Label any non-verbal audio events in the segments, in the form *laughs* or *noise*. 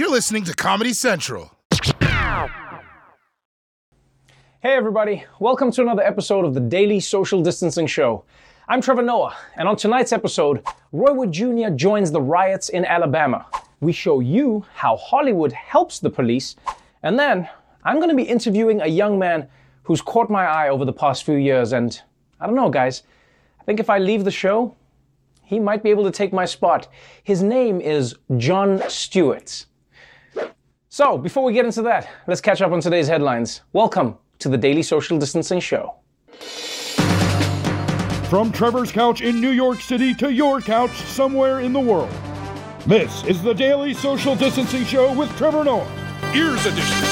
You're listening to Comedy Central. Hey, everybody. Welcome to another episode of the Daily Social Distancing Show. I'm Trevor Noah, and on tonight's episode, Roy Wood Jr. joins the riots in Alabama. We show you how Hollywood helps the police, and then I'm going to be interviewing a young man who's caught my eye over the past few years, and I don't know, guys. I think if I leave the show, he might be able to take my spot. His name is Jon Stewart. So, before we get into that, let's catch up on today's headlines. Welcome to the Daily Social Distancing Show. From Trevor's couch in New York City to your couch somewhere in the world. This is the Daily Social Distancing Show with Trevor Noah. Ears Edition.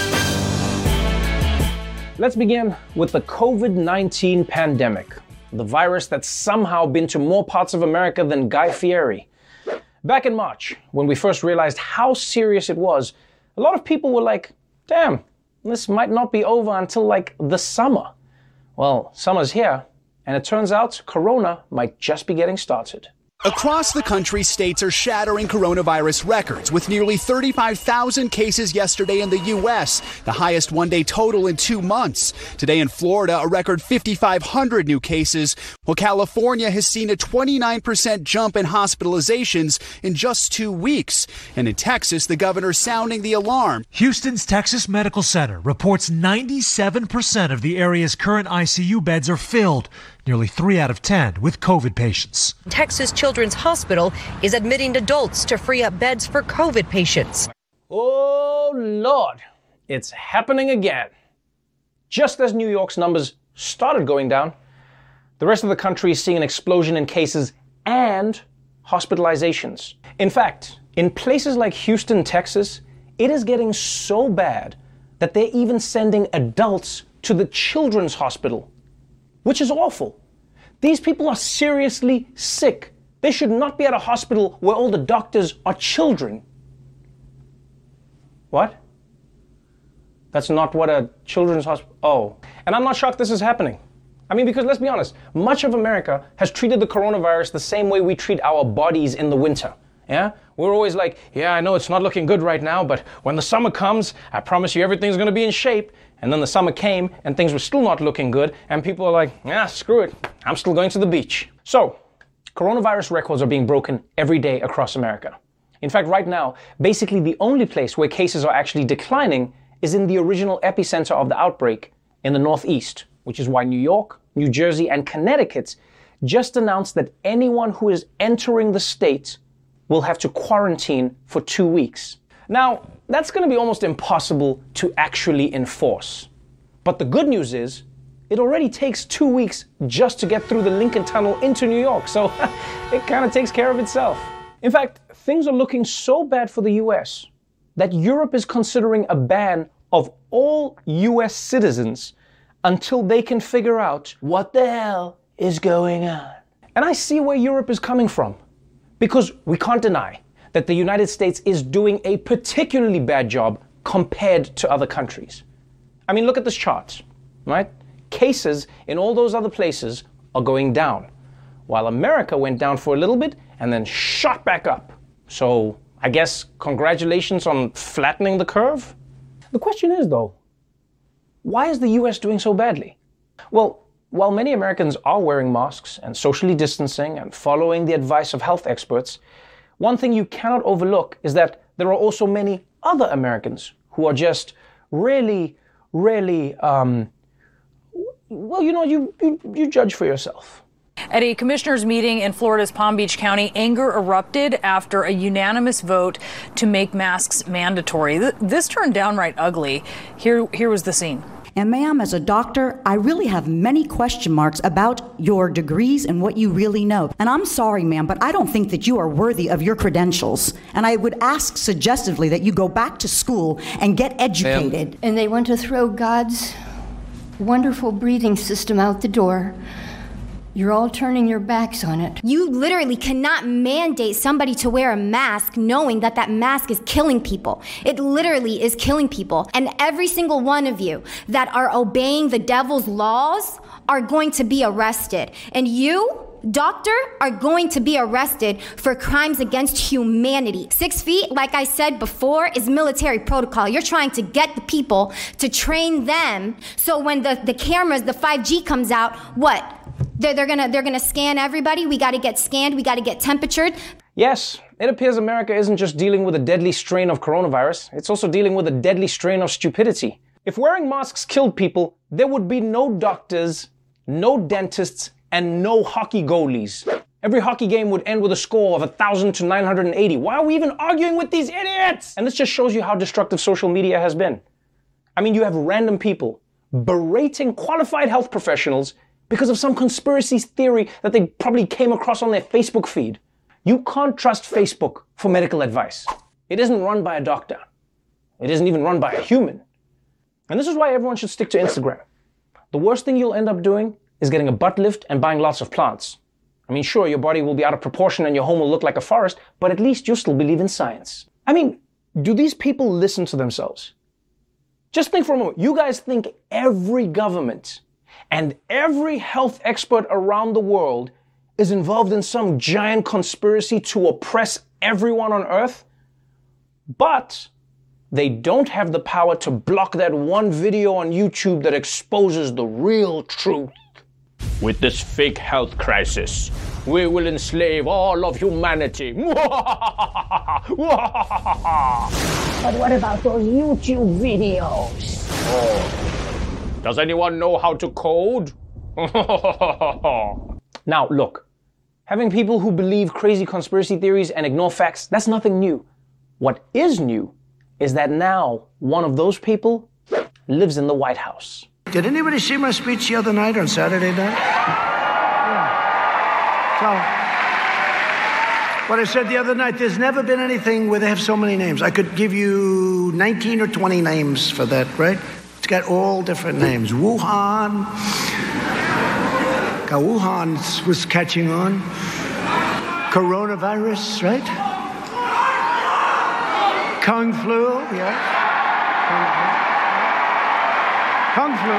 Let's begin with the COVID 19 pandemic, the virus that's somehow been to more parts of America than Guy Fieri. Back in March, when we first realized how serious it was, a lot of people were like, damn, this might not be over until like the summer. Well, summer's here, and it turns out Corona might just be getting started. Across the country, states are shattering coronavirus records with nearly 35,000 cases yesterday in the U.S., the highest one day total in two months. Today in Florida, a record 5,500 new cases, while California has seen a 29% jump in hospitalizations in just two weeks. And in Texas, the governor sounding the alarm. Houston's Texas Medical Center reports 97% of the area's current ICU beds are filled, nearly 3 out of 10 with COVID patients. Texas Children's Hospital is admitting adults to free up beds for COVID patients. Oh, Lord, it's happening again. Just as New York's numbers started going down, the rest of the country is seeing an explosion in cases and hospitalizations. In fact, in places like Houston, Texas, it is getting so bad that they're even sending adults to the children's hospital, which is awful. These people are seriously sick. They should not be at a hospital where all the doctors are children. What? That's not what a children's hospital. Oh. And I'm not shocked this is happening. I mean, because let's be honest, much of America has treated the coronavirus the same way we treat our bodies in the winter. Yeah? We're always like, yeah, I know it's not looking good right now, but when the summer comes, I promise you everything's to be in shape. And then the summer came and things were still not looking good, and people are like, yeah, screw it. I'm still going to the beach. So, coronavirus records are being broken every day across America. In fact, right now, basically the only place where cases are actually declining is in the original epicenter of the outbreak in the Northeast, which is why New York, New Jersey, and Connecticut just announced that anyone who is entering the state will have to quarantine for two weeks. Now, that's going to be almost impossible to actually enforce. But the good news is, it already takes two weeks just to get through the Lincoln Tunnel into New York, so *laughs* it kind of takes care of itself. In fact, things are looking so bad for the US that Europe is considering a ban of all US citizens until they can figure out what the hell is going on. And I see where Europe is coming from. Because we can't deny that the United States is doing a particularly bad job compared to other countries. I mean, look at this chart, right? Cases in all those other places are going down, while America went down for a little bit and then shot back up. So I guess congratulations on flattening the curve. The question is, though, why is the US doing so badly? Well, while many Americans are wearing masks and socially distancing and following the advice of health experts, one thing you cannot overlook is that there are also many other Americans who are just really, really, um, well, you know, you, you, you judge for yourself. At a commissioners meeting in Florida's Palm Beach County, anger erupted after a unanimous vote to make masks mandatory. This turned downright ugly. Here, here was the scene. And, ma'am, as a doctor, I really have many question marks about your degrees and what you really know. And I'm sorry, ma'am, but I don't think that you are worthy of your credentials. And I would ask suggestively that you go back to school and get educated. And they want to throw God's wonderful breathing system out the door. You're all turning your backs on it. You literally cannot mandate somebody to wear a mask knowing that that mask is killing people. It literally is killing people. And every single one of you that are obeying the devil's laws are going to be arrested. And you doctor are going to be arrested for crimes against humanity. Six feet, like I said before, is military protocol. You're trying to get the people to train them so when the, the cameras, the 5G comes out, what? They're, they're gonna they're gonna scan everybody. We gotta get scanned, we gotta get temperatured. Yes, it appears America isn't just dealing with a deadly strain of coronavirus, it's also dealing with a deadly strain of stupidity. If wearing masks killed people, there would be no doctors, no dentists, and no hockey goalies. Every hockey game would end with a score of 1,000 to 980. Why are we even arguing with these idiots? And this just shows you how destructive social media has been. I mean, you have random people berating qualified health professionals because of some conspiracy theory that they probably came across on their Facebook feed. You can't trust Facebook for medical advice. It isn't run by a doctor. It isn't even run by a human. And this is why everyone should stick to Instagram. The worst thing you'll end up doing is getting a butt lift and buying lots of plants. I mean, sure, your body will be out of proportion and your home will look like a forest, but at least you'll still believe in science. I mean, do these people listen to themselves? Just think for a moment. You guys think every government and every health expert around the world is involved in some giant conspiracy to oppress everyone on earth? But they don't have the power to block that one video on YouTube that exposes the real truth. With this fake health crisis, we will enslave all of humanity. *laughs* But what about those YouTube videos? Oh. Does anyone know how to code? *laughs* now, look, having people who believe crazy conspiracy theories and ignore facts, that's nothing new. What is new is that now one of those people lives in the White House. Did anybody see my speech the other night on Saturday night? Yeah. So, what I said the other night, there's never been anything where they have so many names. I could give you 19 or 20 names for that, right? Got all different names. Wuhan. Wuhan was catching on. Coronavirus, right? Kung flu, yeah. Kung flu.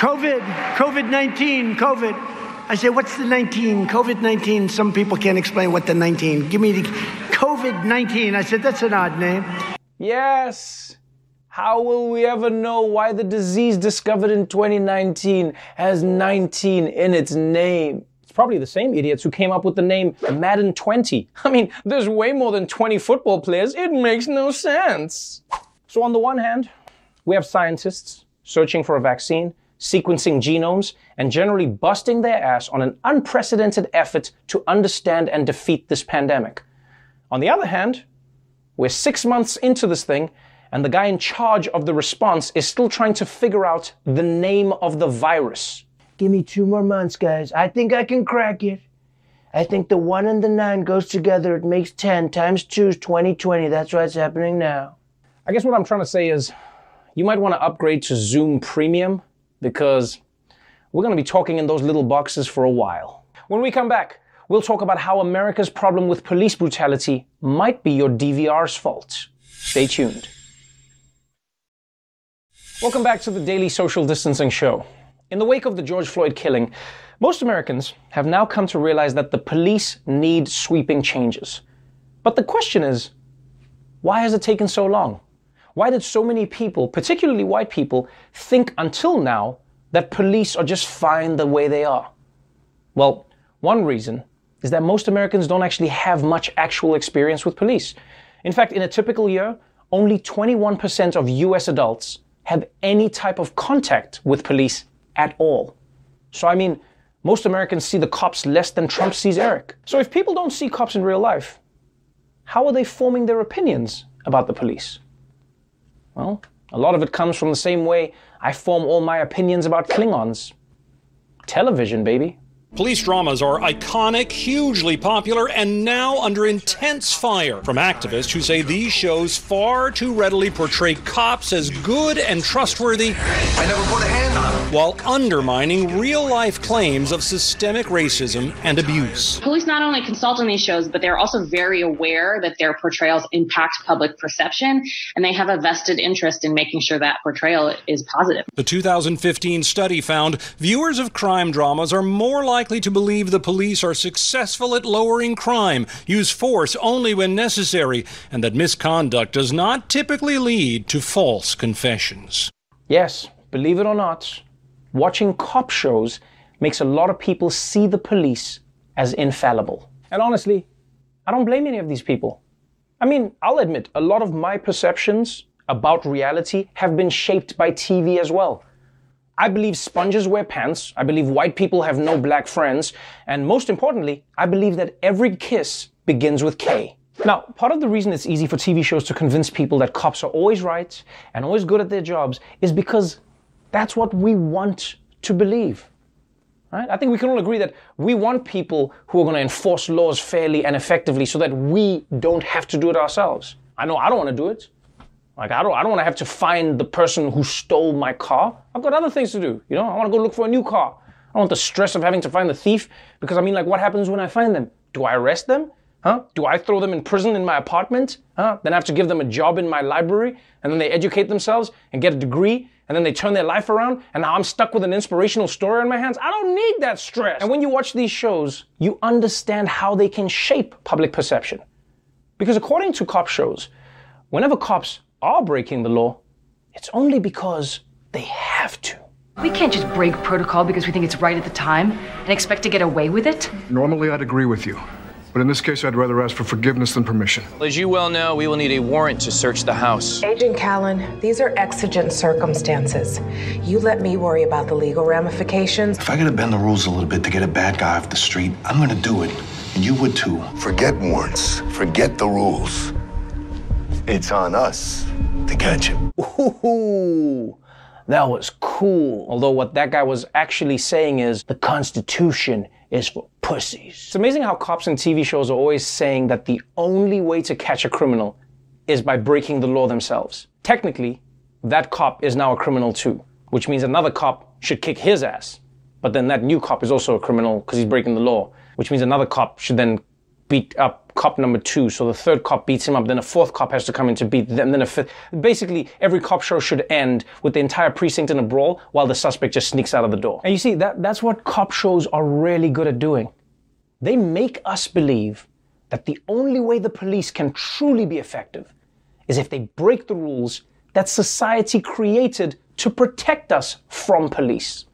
COVID, COVID 19, COVID. I said, What's the 19? COVID 19. Some people can't explain what the 19. Give me the COVID 19. I said, That's an odd name. Yes. How will we ever know why the disease discovered in 2019 has 19 in its name? It's probably the same idiots who came up with the name Madden 20. I mean, there's way more than 20 football players. It makes no sense. So, on the one hand, we have scientists searching for a vaccine sequencing genomes, and generally busting their ass on an unprecedented effort to understand and defeat this pandemic. On the other hand, we're six months into this thing, and the guy in charge of the response is still trying to figure out the name of the virus. Give me two more months, guys. I think I can crack it. I think the one and the nine goes together. It makes 10 times 2 is 2020. That's what's happening now. I guess what I'm trying to say is you might want to upgrade to Zoom Premium because we're going to be talking in those little boxes for a while. When we come back, we'll talk about how America's problem with police brutality might be your DVR's fault. Stay tuned. Welcome back to the Daily Social Distancing Show. In the wake of the George Floyd killing, most Americans have now come to realize that the police need sweeping changes. But the question is, why has it taken so long? Why did so many people, particularly white people, think until now that police are just fine the way they are? Well, one reason is that most Americans don't actually have much actual experience with police. In fact, in a typical year, only 21% of US adults have any type of contact with police at all. So, I mean, most Americans see the cops less than Trump sees Eric. So, if people don't see cops in real life, how are they forming their opinions about the police? Well, a lot of it comes from the same way I form all my opinions about Klingons. Television, baby. Police dramas are iconic, hugely popular, and now under intense fire from activists who say these shows far too readily portray cops as good and trustworthy. I never put a hand on them. While undermining real life claims of systemic racism and abuse. Police not only consult on these shows, but they're also very aware that their portrayals impact public perception, and they have a vested interest in making sure that portrayal is positive. The 2015 study found viewers of crime dramas are more likely to believe the police are successful at lowering crime, use force only when necessary, and that misconduct does not typically lead to false confessions. Yes, believe it or not, watching cop shows makes a lot of people see the police as infallible. And honestly, I don't blame any of these people. I mean, I'll admit, a lot of my perceptions about reality have been shaped by TV as well. I believe sponges wear pants. I believe white people have no black friends. And most importantly, I believe that every kiss begins with K. Now, part of the reason it's easy for TV shows to convince people that cops are always right and always good at their jobs is because that's what we want to believe. Right? I think we can all agree that we want people who are going to enforce laws fairly and effectively so that we don't have to do it ourselves. I know I don't want to do it. Like I don't I don't want to have to find the person who stole my car. I've got other things to do. You know, I want to go look for a new car. I don't want the stress of having to find the thief because I mean like what happens when I find them? Do I arrest them? Huh? Do I throw them in prison in my apartment? Huh? Then I have to give them a job in my library and then they educate themselves and get a degree and then they turn their life around and now I'm stuck with an inspirational story in my hands. I don't need that stress. And when you watch these shows, you understand how they can shape public perception. Because according to cop shows, whenever cops are breaking the law, it's only because they have to. We can't just break protocol because we think it's right at the time and expect to get away with it. Normally, I'd agree with you. But in this case, I'd rather ask for forgiveness than permission. As you well know, we will need a warrant to search the house. Agent Callan, these are exigent circumstances. You let me worry about the legal ramifications. If I gotta bend the rules a little bit to get a bad guy off the street, I'm gonna do it. And you would too. Forget warrants. Forget the rules. It's on us to catch him. Ooh, that was cool. Although what that guy was actually saying is the Constitution is for pussies. It's amazing how cops in TV shows are always saying that the only way to catch a criminal is by breaking the law themselves. Technically, that cop is now a criminal too, which means another cop should kick his ass. But then that new cop is also a criminal because he's breaking the law, which means another cop should then beat up cop number two. So the third cop beats him up. Then a fourth cop has to come in to beat them. Then a fifth. Basically, every cop show should end with the entire precinct in a brawl while the suspect just sneaks out of the door. And you see, that, that's what cop shows are really good at doing. They make us believe that the only way the police can truly be effective is if they break the rules that society created to protect us from police.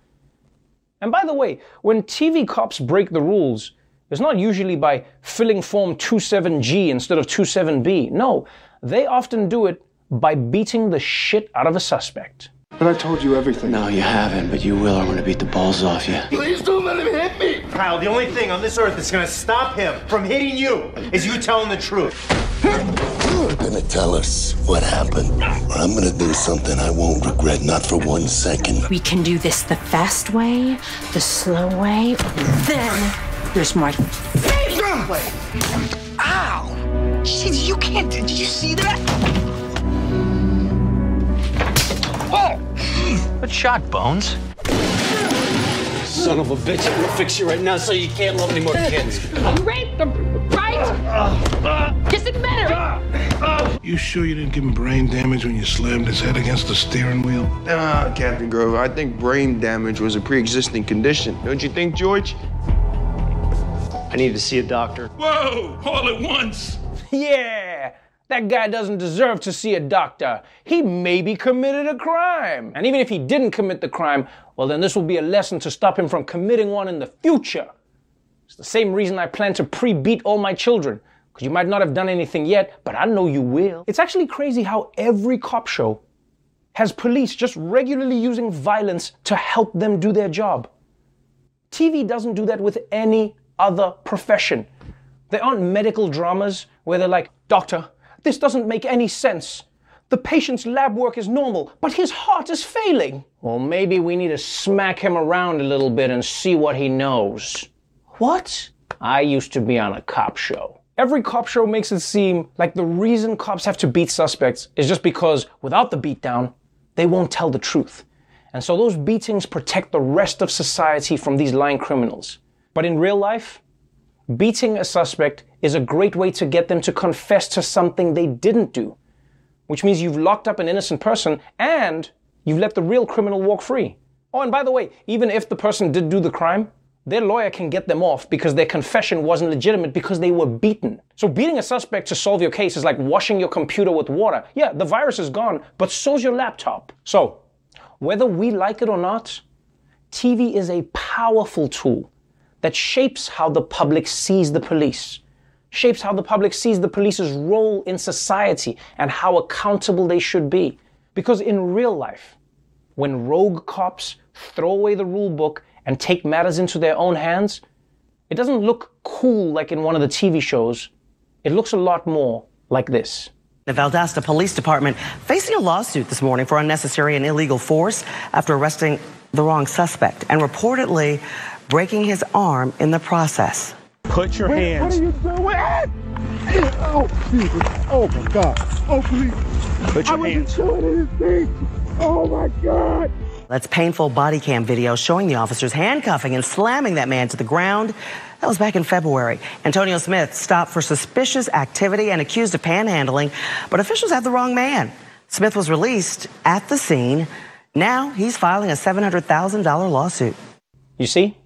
And by the way, when TV cops break the rules, it's not usually by filling form 27G instead of 27B. No, they often do it by beating the shit out of a suspect. But I told you everything. No, you haven't, but you will. I'm gonna beat the balls off you. Please don't let him hit me. Kyle, the only thing on this earth that's gonna stop him from hitting you is you telling the truth. You're gonna tell us what happened, or I'm gonna do something I won't regret, not for one second. We can do this the fast way, the slow way, then there's my favorite way. Ow! Shit, you can't. Did you see that? Oh! Good shot, Bones. Son of a bitch, I'm gonna fix you right now so you can't love any more kids. You raped him, right? Just admit it. You sure you didn't give him brain damage when you slammed his head against the steering wheel? Nah, Captain Grover, I think brain damage was a pre-existing condition. Don't you think, George? I need to see a doctor. Whoa! All at once! *laughs* Yeah! That guy doesn't deserve to see a doctor. He maybe committed a crime. And even if he didn't commit the crime, well, then this will be a lesson to stop him from committing one in the future. It's the same reason I plan to pre beat all my children. Because you might not have done anything yet, but I know you will. It's actually crazy how every cop show has police just regularly using violence to help them do their job. TV doesn't do that with any other profession. There aren't medical dramas where they're like, Doctor, this doesn't make any sense. The patient's lab work is normal, but his heart is failing. Well, maybe we need to smack him around a little bit and see what he knows. What? I used to be on a cop show. Every cop show makes it seem like the reason cops have to beat suspects is just because without the beatdown, they won't tell the truth. And so those beatings protect the rest of society from these lying criminals. But in real life, beating a suspect is a great way to get them to confess to something they didn't do, which means you've locked up an innocent person and you've let the real criminal walk free. Oh, and by the way, even if the person did do the crime, their lawyer can get them off because their confession wasn't legitimate because they were beaten. So beating a suspect to solve your case is like washing your computer with water. Yeah, the virus is gone, but so's your laptop. So, whether we like it or not, TV is a powerful tool that shapes how the public sees the police, shapes how the public sees the police's role in society and how accountable they should be. Because in real life, when rogue cops throw away the rule book and take matters into their own hands, it doesn't look cool like in one of the TV shows. It looks a lot more like this. The Valdosta Police Department facing a lawsuit this morning for unnecessary and illegal force after arresting the wrong suspect and reportedly breaking his arm in the process. Put your hands. What are you doing? Oh, Jesus. Oh, my God. Oh, please. Put your I hands. wasn't doing anything. Oh, my God. That's painful body cam video showing the officers handcuffing and slamming that man to the ground. That was back in February. Antonio Smith stopped for suspicious activity and accused of panhandling, but officials had the wrong man. Smith was released at the scene. Now he's filing a $700,000 lawsuit. You see?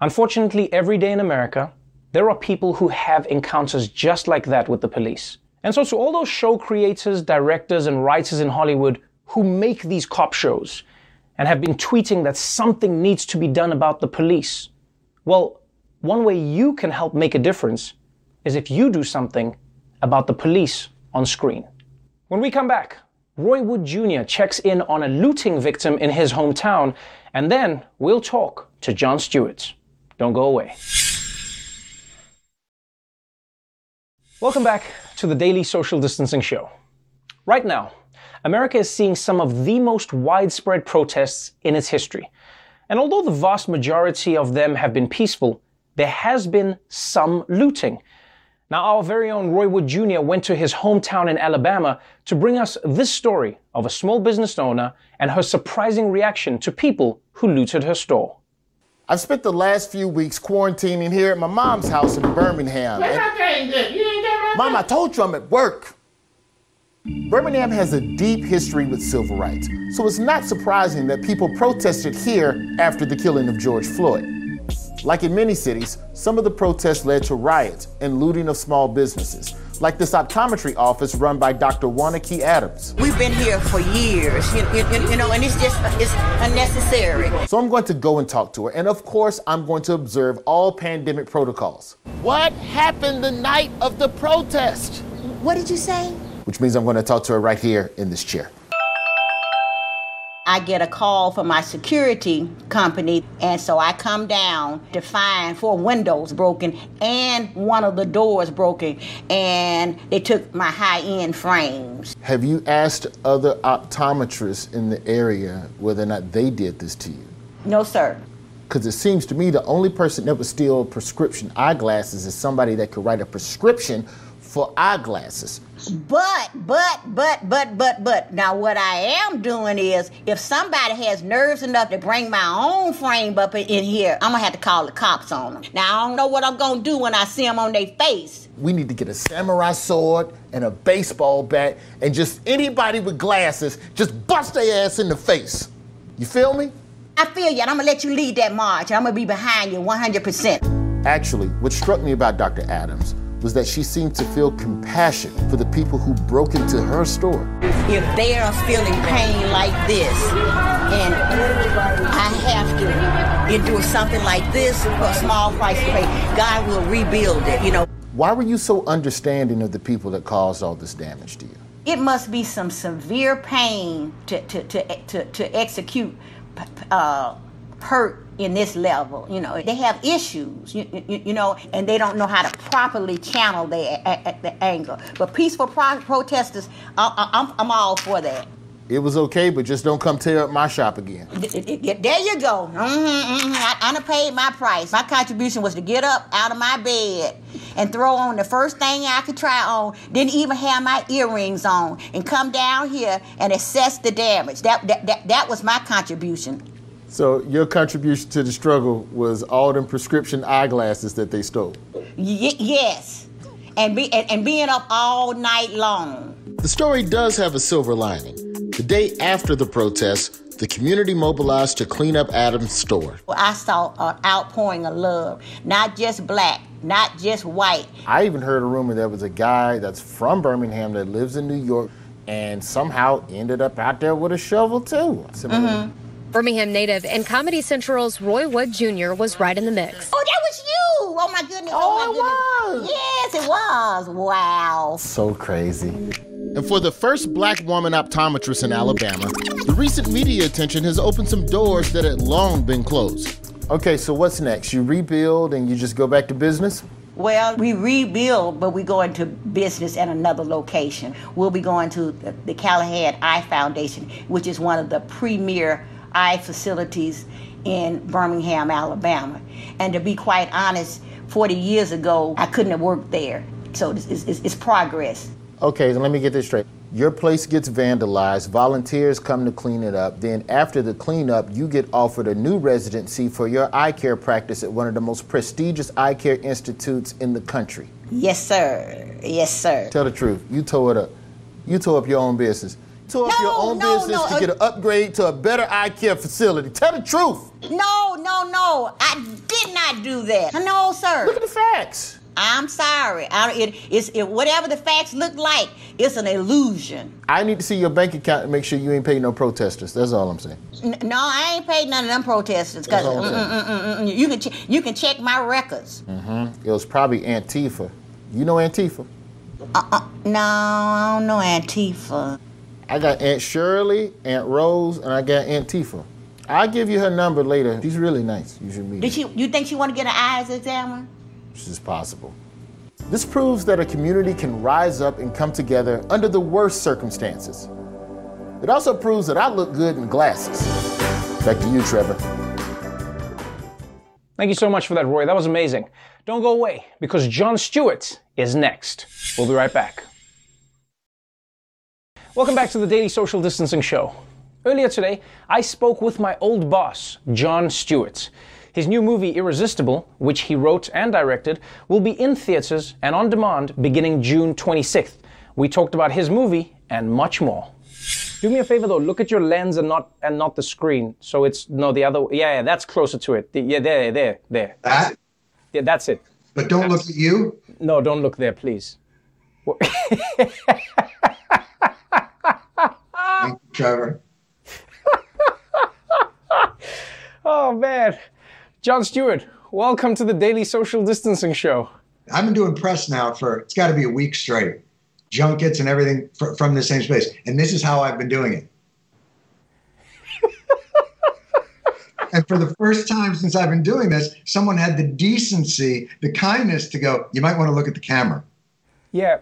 Unfortunately, every day in America, there are people who have encounters just like that with the police. And so, to all those show creators, directors, and writers in Hollywood who make these cop shows and have been tweeting that something needs to be done about the police, well, one way you can help make a difference is if you do something about the police on screen. When we come back, Roy Wood Jr. checks in on a looting victim in his hometown, and then we'll talk to Jon Stewart. Don't go away. Welcome back to the Daily Social Distancing Show. Right now, America is seeing some of the most widespread protests in its history. And although the vast majority of them have been peaceful, there has been some looting. Now, our very own Roy Wood Jr. went to his hometown in Alabama to bring us this story of a small business owner and her surprising reaction to people who looted her store. I've spent the last few weeks quarantining here at my mom's house in Birmingham. and- Mom, I told you I'm at work. Birmingham has a deep history with civil rights, so it's not surprising that people protested here after the killing of George Floyd. Like in many cities, some of the protests led to riots and looting of small businesses, like this optometry office run by Dr. Juanakee Adams. We've been here for years, you, you- you know, and it's just it's unnecessary. So I'm going to go and talk to her, and of course, I'm going to observe all pandemic protocols. What happened the night of the protest? What did you say? Which means I'm going to talk to her right here in this chair. I get a call from my security company, and so I come down to find four windows broken and one of the doors broken, and they took my high-end frames. Have you asked other optometrists in the area whether or not they did this to you? No, sir. Because it seems to me the only person that would steal prescription eyeglasses is somebody that could write a prescription for eyeglasses. But, but, but, but, but, but. Now, what I am doing is, if somebody has nerves enough to bring my own frame up in here, I'm gonna have to call the cops on them. Now, I don't know what I'm gonna do when I see them on their face. We need to get a samurai sword and a baseball bat, and just anybody with glasses, just bust their ass in the face. You feel me? I feel you, and I'm gonna let you lead that march, and I'm gonna be behind you 100%. Actually, what struck me about Dr. Adams was that she seemed to feel compassion for the people who broke into her store. If they are feeling pain like this, and I have to endure something like this for a small price to pay, God will rebuild it, you know. Why were you so understanding of the people that caused all this damage to you? It must be some severe pain to, to, to, to, to execute uh, hurt in this level. You know, they have issues, you, you, you know, and they don't know how to properly channel their the anger. But peaceful pro- protesters, I, I, I'm, I'm all for that. It was okay, but just don't come tear up my shop again. Th- th- th- There you go. hmm hmm I, I done paid my price. My contribution was to get up out of my bed and throw on the first thing I could try on. Didn't even have my earrings on and come down here and assess the damage. That that that, that was my contribution. So your contribution to the struggle was all them prescription eyeglasses that they stole. Y- yes, and be and, and being up all night long. The story does have a silver lining. The day after the protest, the community mobilized to clean up Adams' store. Well, I saw an outpouring of love, not just black, not just white. I even heard a rumor there was a guy that's from Birmingham that lives in New York and somehow ended up out there with a shovel too. Similar- mm-hmm. Birmingham native and Comedy Central's Roy Wood Jr. was right in the mix. Oh, that was you! Oh my goodness! Oh, my oh, goodness! Yes, it was. Wow. So crazy. And for the first black woman optometrist in Alabama, the recent media attention has opened some doors that had long been closed. Okay, so what's next? You rebuild and you just go back to business? Well, we rebuild, but we go into business at another location. We'll be going to the, the Callahan Eye Foundation, which is one of the premier eye facilities in Birmingham, Alabama. And to be quite honest, 40 years ago, I couldn't have worked there. So it's, it's, it's progress. Okay, so let me get this straight. Your place gets vandalized, volunteers come to clean it up. Then, after the cleanup, you get offered a new residency for your eye care practice at one of the most prestigious eye care institutes in the country. Yes, sir. Yes, sir. Tell the truth. You tore it up. You tore up your own business. Tore up your own no, business no, to uh, get an upgrade to a better eye care facility. Tell the truth. No, no, no. I did not do that. No, sir. Look at the facts. I'm sorry. I, it, it's it, whatever the facts look like. It's an illusion. I need to see your bank account and make sure you ain't paid no protesters. That's all I'm saying. N- no, I ain't paid none of them protesters. Cause That's all I'm mm, mm, mm, you can ch- you can check my records. Mm-hmm. It was probably Antifa. You know Antifa? Uh, uh, no, I don't know Antifa. I got Aunt Shirley, Aunt Rose, and I got Aunt Tifa. I'll give you her number later. She's really nice. You should meet Did her. she? You think she want to get her eyes examined? This is possible. This proves that a community can rise up and come together under the worst circumstances. It also proves that I look good in glasses. Back to you, Trevor. Thank you so much for that, Roy. That was amazing. Don't go away because Jon Stewart is next. We'll be right back. Welcome back to the Daily Social Distancing Show. Earlier today, I spoke with my old boss, Jon Stewart. His new movie, Irresistible, which he wrote and directed, will be in theaters and on demand beginning June 26th. We talked about his movie and much more. Do me a favor though, look at your lens and not and not the screen. So it's no the other yeah, yeah that's closer to it. Yeah, there, there, there. That? Yeah, that's it. But don't look at you. No, don't look there, please. *laughs* Thank you, Trevor. *laughs* Oh man. Jon Stewart, welcome to the Daily Social Distancing Show. I've been doing press now for it's got to be a week straight, junkets and everything fr- from the same space, and this is how I've been doing it. *laughs* and for the first time since I've been doing this, someone had the decency, the kindness to go. You might want to look at the camera. Yeah,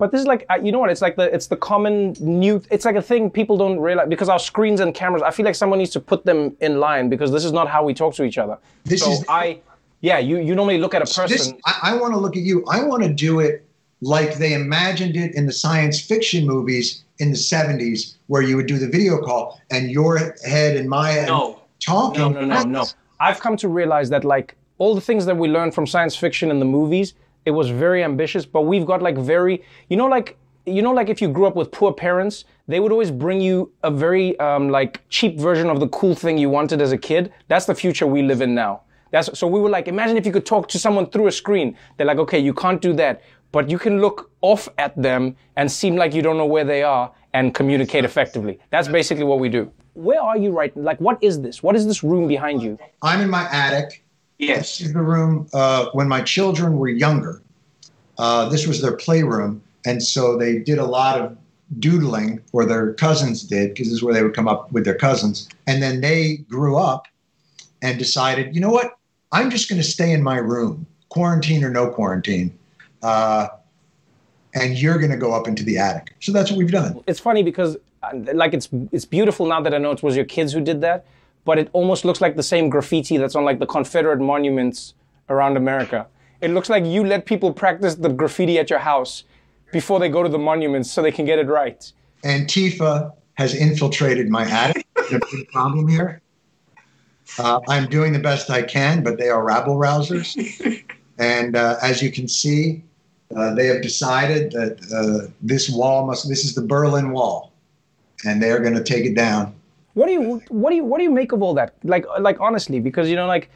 but this is like uh, you know what? It's like the it's the common new. It's like a thing people don't realize because our screens and cameras. I feel like someone needs to put them in line because this is not how we talk to each other. This so is- I. Yeah, you you normally look at a person. this, I, I want to look at you. I want to do it like they imagined it in the science fiction movies in the 70s, where you would do the video call and your head and my head No. talking. No, no, no, no. I've come to realize that like all the things that we learn from science fiction in the movies, it was very ambitious, but we've got like very, you know, like you know, like if you grew up with poor parents, they would always bring you a very um, like cheap version of the cool thing you wanted as a kid. That's the future we live in now. That's so we were like, imagine if you could talk to someone through a screen. They're like, okay, you can't do that, but you can look off at them and seem like you don't know where they are and communicate effectively. That's basically what we do. Where are you right? Like, what is this? What is this room behind you? I'm in my attic. Yes. This is the room uh, when my children were younger. Uh, this was their playroom. And so they did a lot of doodling, or their cousins did, because this is where they would come up with their cousins. And then they grew up and decided, you know what? I'm just going to stay in my room, quarantine or no quarantine. Uh, and you're going to go up into the attic. So that's what we've done. It's funny because, uh, like, it's it's beautiful now that I know it was your kids who did that, but it almost looks like the same graffiti that's on like the Confederate monuments around America. It looks like you let people practice the graffiti at your house before they go to the monuments so they can get it right. Antifa has infiltrated my attic. There's a big problem here. Uh, I'm doing the best I can, but they are rabble rousers. and uh, as you can see, uh, they have decided that uh, this wall must. This is the Berlin Wall, and they are going to take it down. What do you what do you what do you make of all that? Like like honestly, because you know like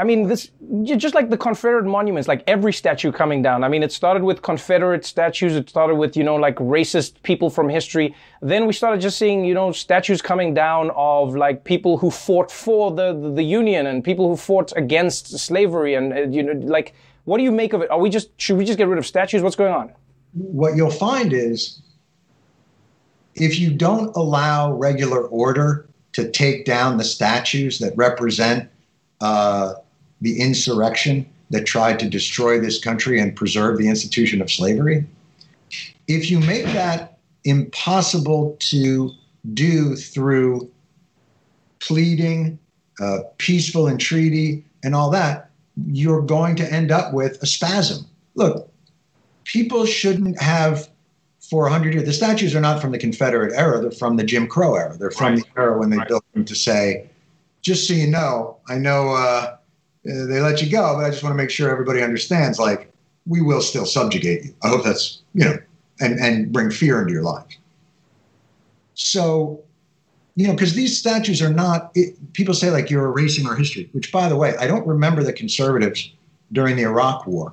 I mean, this just like the Confederate monuments, like every statue coming down. I mean, it started with Confederate statues. It started with you know like racist people from history. Then we started just seeing you know statues coming down of like people who fought for the the, Union and people who fought against slavery and uh, you know like what do you make of it? Are we just should we just get rid of statues? What's going on? What you'll find is if you don't allow regular order to take down the statues that represent uh, the insurrection that tried to destroy this country and preserve the institution of slavery. If you make that impossible to do through pleading, uh, peaceful entreaty, and all that, you're going to end up with a spasm. Look, people shouldn't have for 100 years. The statues are not from the Confederate era, they're from the Jim Crow era. They're from right. the era when they right. built them to say, just so you know, I know uh, they let you go, but I just want to make sure everybody understands. Like, we will still subjugate you. I hope that's you know, and and bring fear into your lives. So, you know, because these statues are not. It, people say like you're erasing our history. Which, by the way, I don't remember the conservatives during the Iraq War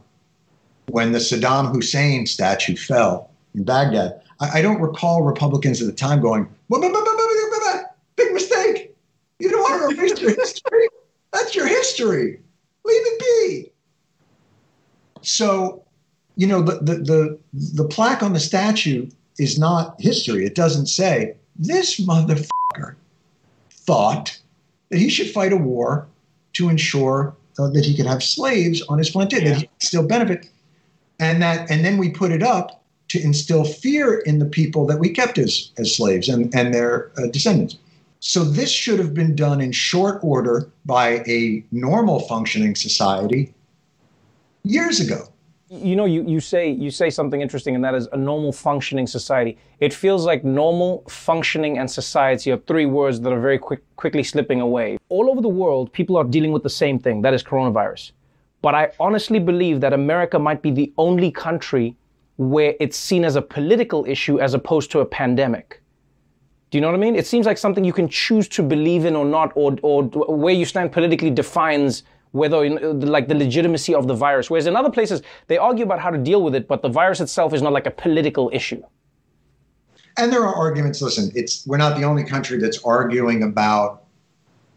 when the Saddam Hussein statue fell in Baghdad. I, I don't recall Republicans at the time going, big mistake you don't want to erase your history. That's your history. Leave it be. So, you know, the, the, the, the plaque on the statue is not history. It doesn't say, this motherfucker thought that he should fight a war to ensure uh, that he could have slaves on his plantation, yeah. that he could still benefit. And that, and then we put it up to instill fear in the people that we kept as, as slaves and, and their uh, descendants. So this should have been done in short order by a normal functioning society years ago. You know, you, you say you say something interesting, and that is a normal functioning society. It feels like normal functioning and society are three words that are very quick, quickly slipping away. All over the world, people are dealing with the same thing, that is coronavirus. But I honestly believe that America might be the only country where it's seen as a political issue as opposed to a pandemic. Do you know what I mean? It seems like something you can choose to believe in or not, or, or where you stand politically defines whether like the legitimacy of the virus. Whereas in other places, they argue about how to deal with it, but the virus itself is not like a political issue. And there are arguments. Listen, it's we're not the only country that's arguing about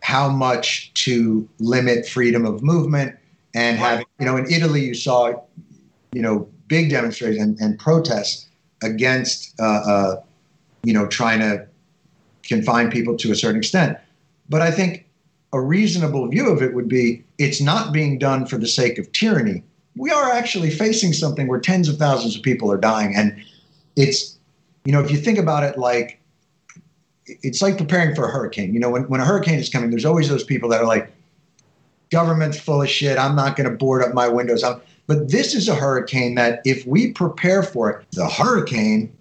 how much to limit freedom of movement and having. You know, in Italy, you saw, you know, big demonstrations and, and protests against, uh, uh, you know, trying to confine people to a certain extent. But I think a reasonable view of it would be it's not being done for the sake of tyranny. We are actually facing something where tens of thousands of people are dying. And it's, you know, if you think about it like, it's like preparing for a hurricane. You know, when, when a hurricane is coming, there's always those people that are like, government's full of shit. I'm not going to board up my windows. I'm, but this is a hurricane that if we prepare for it, the hurricane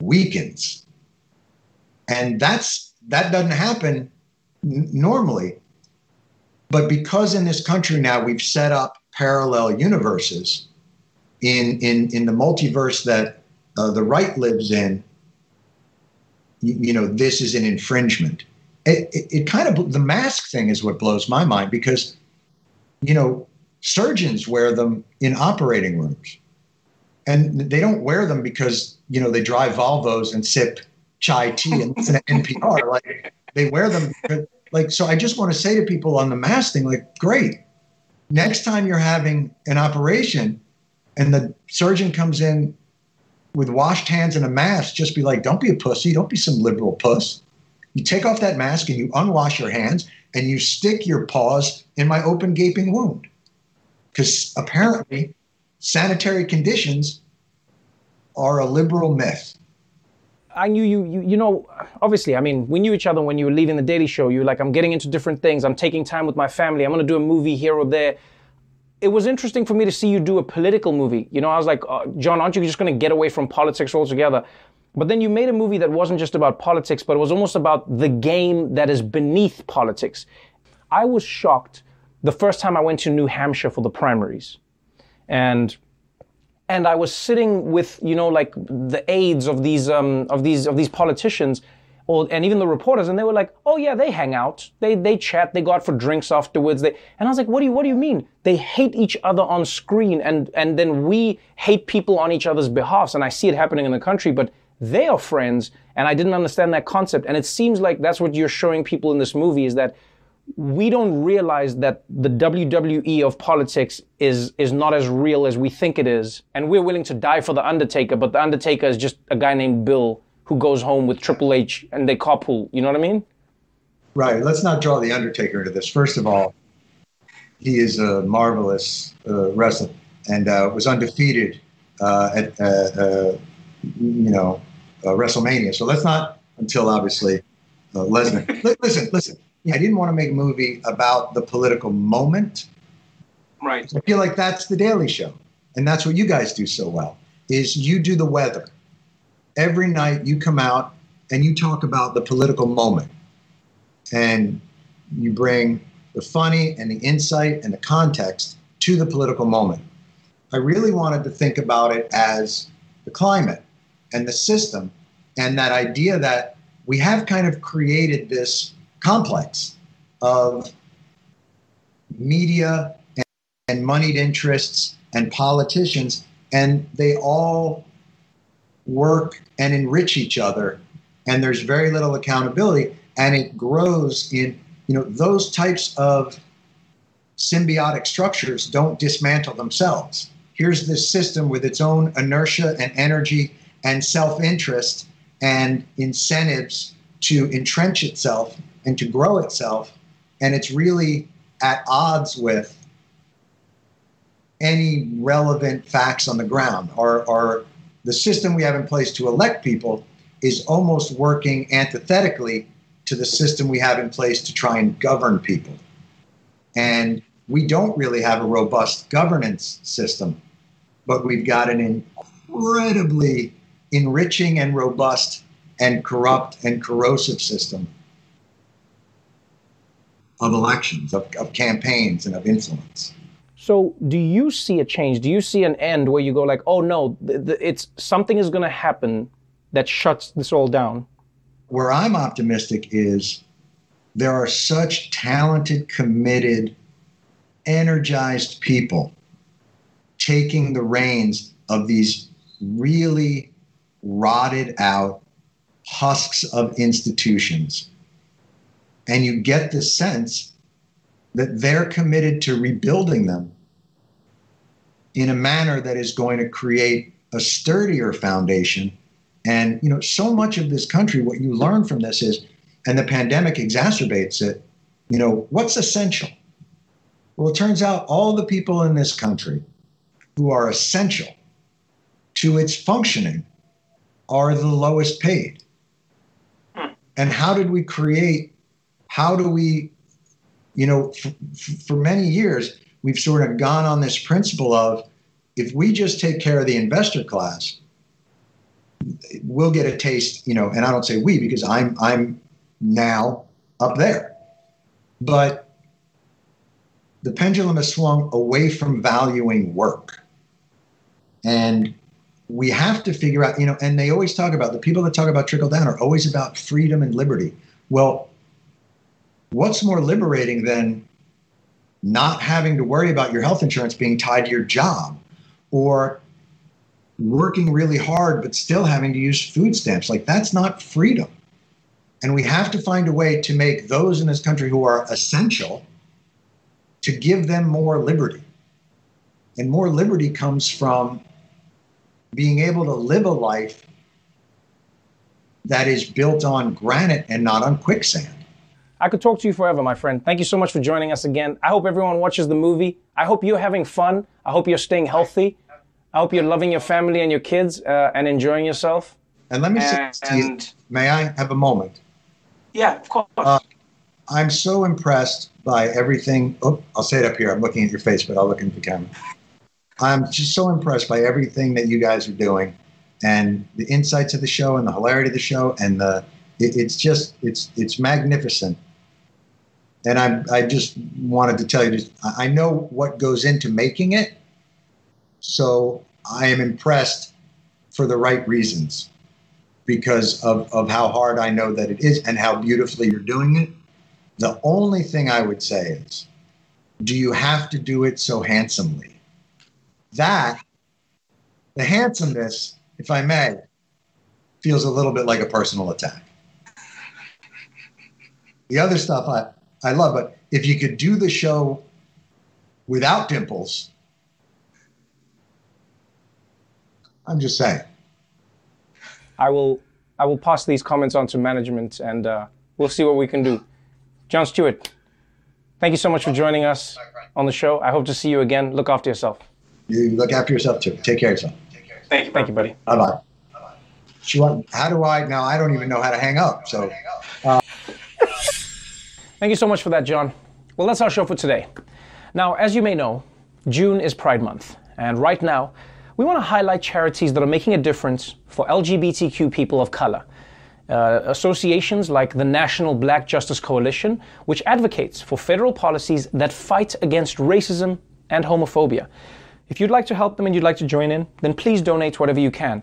weakens. And that's that doesn't happen n- normally. But because in this country now we've set up parallel universes in in in the multiverse that uh, the right lives in, you, you, know, this is an infringement. It, it, it kind of the mask thing is what blows my mind because, you know, surgeons wear them in operating rooms, and they don't wear them because you know they drive Volvos and sip chai tea and listen to NPR. Like they wear them. Like so, I just want to say to people on the mask thing, like, great. Next time you're having an operation, and the surgeon comes in with washed hands and a mask, just be like, don't be a pussy. Don't be some liberal puss. You take off that mask and you unwash your hands and you stick your paws in my open gaping wound. Because apparently, sanitary conditions are a liberal myth. I knew you, you, you know, obviously, I mean, we knew each other when you were leaving the Daily Show. You were like, I'm getting into different things. I'm taking time with my family. I'm going to do a movie here or there. It was interesting for me to see you do a political movie. You know, I was like, uh, Jon, aren't you just going to get away from politics altogether? But then you made a movie that wasn't just about politics, but it was almost about the game that is beneath politics. I was shocked the first time I went to New Hampshire for the primaries. And and I was sitting with you know like the aides of these um, of these of these politicians, or and even the reporters, and they were like, "Oh yeah, they hang out, they they chat, they go out for drinks afterwards." They and I was like, "What do you what do you mean? They hate each other on screen, and and then we hate people on each other's behalfs." And I see it happening in the country, but they are friends, and I didn't understand that concept. And it seems like that's what you're showing people in this movie is that we don't realize that the WWE of politics is is not as real as we think it is, and we're willing to die for the Undertaker, but the Undertaker is just a guy named Bill who goes home with Triple H and they carpool. You know what I mean? Right. Let's not draw the Undertaker into this. First of all, he is a marvelous uh, wrestler and uh, was undefeated uh, at uh, uh, you know uh, WrestleMania. So let's not until obviously Lesnar. listen, listen. I didn't want to make a movie about the political moment. Right. I feel like that's the Daily Show, and that's what you guys do so well. Is you do the weather. Every night you come out and you talk about the political moment, and you bring the funny and the insight and the context to the political moment. I really wanted to think about it as the climate and the system, and that idea that we have kind of created this complex of media and, and moneyed interests and politicians, and they all work and enrich each other, and there's very little accountability, and it grows in you know those types of symbiotic structures don't dismantle themselves. Here's this system with its own inertia and energy and self-interest and incentives to entrench itself and to grow itself. And it's really at odds with any relevant facts on the ground. Or, or the system we have in place to elect people is almost working antithetically to the system we have in place to try and govern people. And we don't really have a robust governance system, but we've got an incredibly enriching and robust and corrupt and corrosive system of elections, of, of campaigns, and of influence. So, do you see a change? Do you see an end where you go like, "Oh no, th- th- it's something is going to happen that shuts this all down"? Where I'm optimistic is there are such talented, committed, energized people taking the reins of these really rotted out husks of institutions and you get the sense that they're committed to rebuilding them in a manner that is going to create a sturdier foundation. And, you know, so much of this country, what you learn from this is, and the pandemic exacerbates it, you know, what's essential? Well, it turns out all the people in this country who are essential to its functioning are the lowest paid. Hmm. And how did we create how do we, you know, f- f- for many years, we've sort of gone on this principle of if we just take care of the investor class, we'll get a taste, you know, and I don't say we because I'm I'm now up there. But the pendulum has swung away from valuing work. And we have to figure out, you know, and they always talk about the people that talk about trickle down are always about freedom and liberty. Well, what's more liberating than not having to worry about your health insurance being tied to your job or working really hard but still having to use food stamps? Like that's not freedom. And we have to find a way to make those in this country who are essential to give them more liberty. And more liberty comes from being able to live a life that is built on granite and not on quicksand I could talk to you forever, my friend. Thank you so much for joining us again. I hope everyone watches the movie. I hope you're having fun. I hope you're staying healthy. I hope you're loving your family and your kids uh, and enjoying yourself. And let me say, this to you. may I have a moment? Yeah, of course. Uh, I'm so impressed by everything. Oh, I'll say it up here. I'm looking at your face, but I'll look into the camera. I'm just so impressed by everything that you guys are doing, and the insights of the show, and the hilarity of the show, and the it, it's just it's it's magnificent. And I I just wanted to tell you, just I know what goes into making it, so I am impressed for the right reasons because of, of how hard I know that it is and how beautifully you're doing it. The only thing I would say is, do you have to do it so handsomely? That, the handsomeness, if I may, feels a little bit like a personal attack. The other stuff I, I love, but if you could do the show without dimples, I'm just saying. I will I will pass these comments on to management and uh, we'll see what we can do. Jon Stewart, thank you so much for joining us on the show. I hope to see you again. Look after yourself. You look after yourself too. Take care of yourself. Take care. Thank you. Thank you, buddy. Bye bye. How do I now? I don't even know how to hang up. So. Thank you so much for that, Jon. Well, that's our show for today. Now, as you may know, June is Pride Month, and right now, we want to highlight charities that are making a difference for LGBTQ people of color. Uh, associations like the National Black Justice Coalition, which advocates for federal policies that fight against racism and homophobia. If you'd like to help them and you'd like to join in, then please donate whatever you can.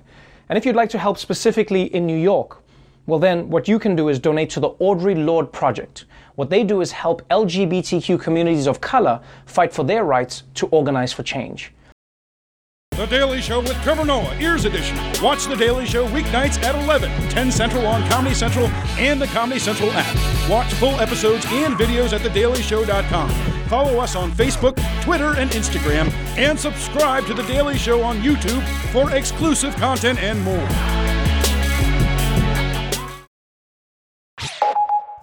And if you'd like to help specifically in New York, well, then what you can do is donate to the Audre Lorde Project. What they do is help LGBTQ communities of color fight for their rights to organize for change. The Daily Show with Trevor Noah, Ears Edition. Watch The Daily Show weeknights at 11, 10 Central on Comedy Central and the Comedy Central app. Watch full episodes and videos at thedailyshow.com. Follow us on Facebook, Twitter, and Instagram, and subscribe to The Daily Show on YouTube for exclusive content and more.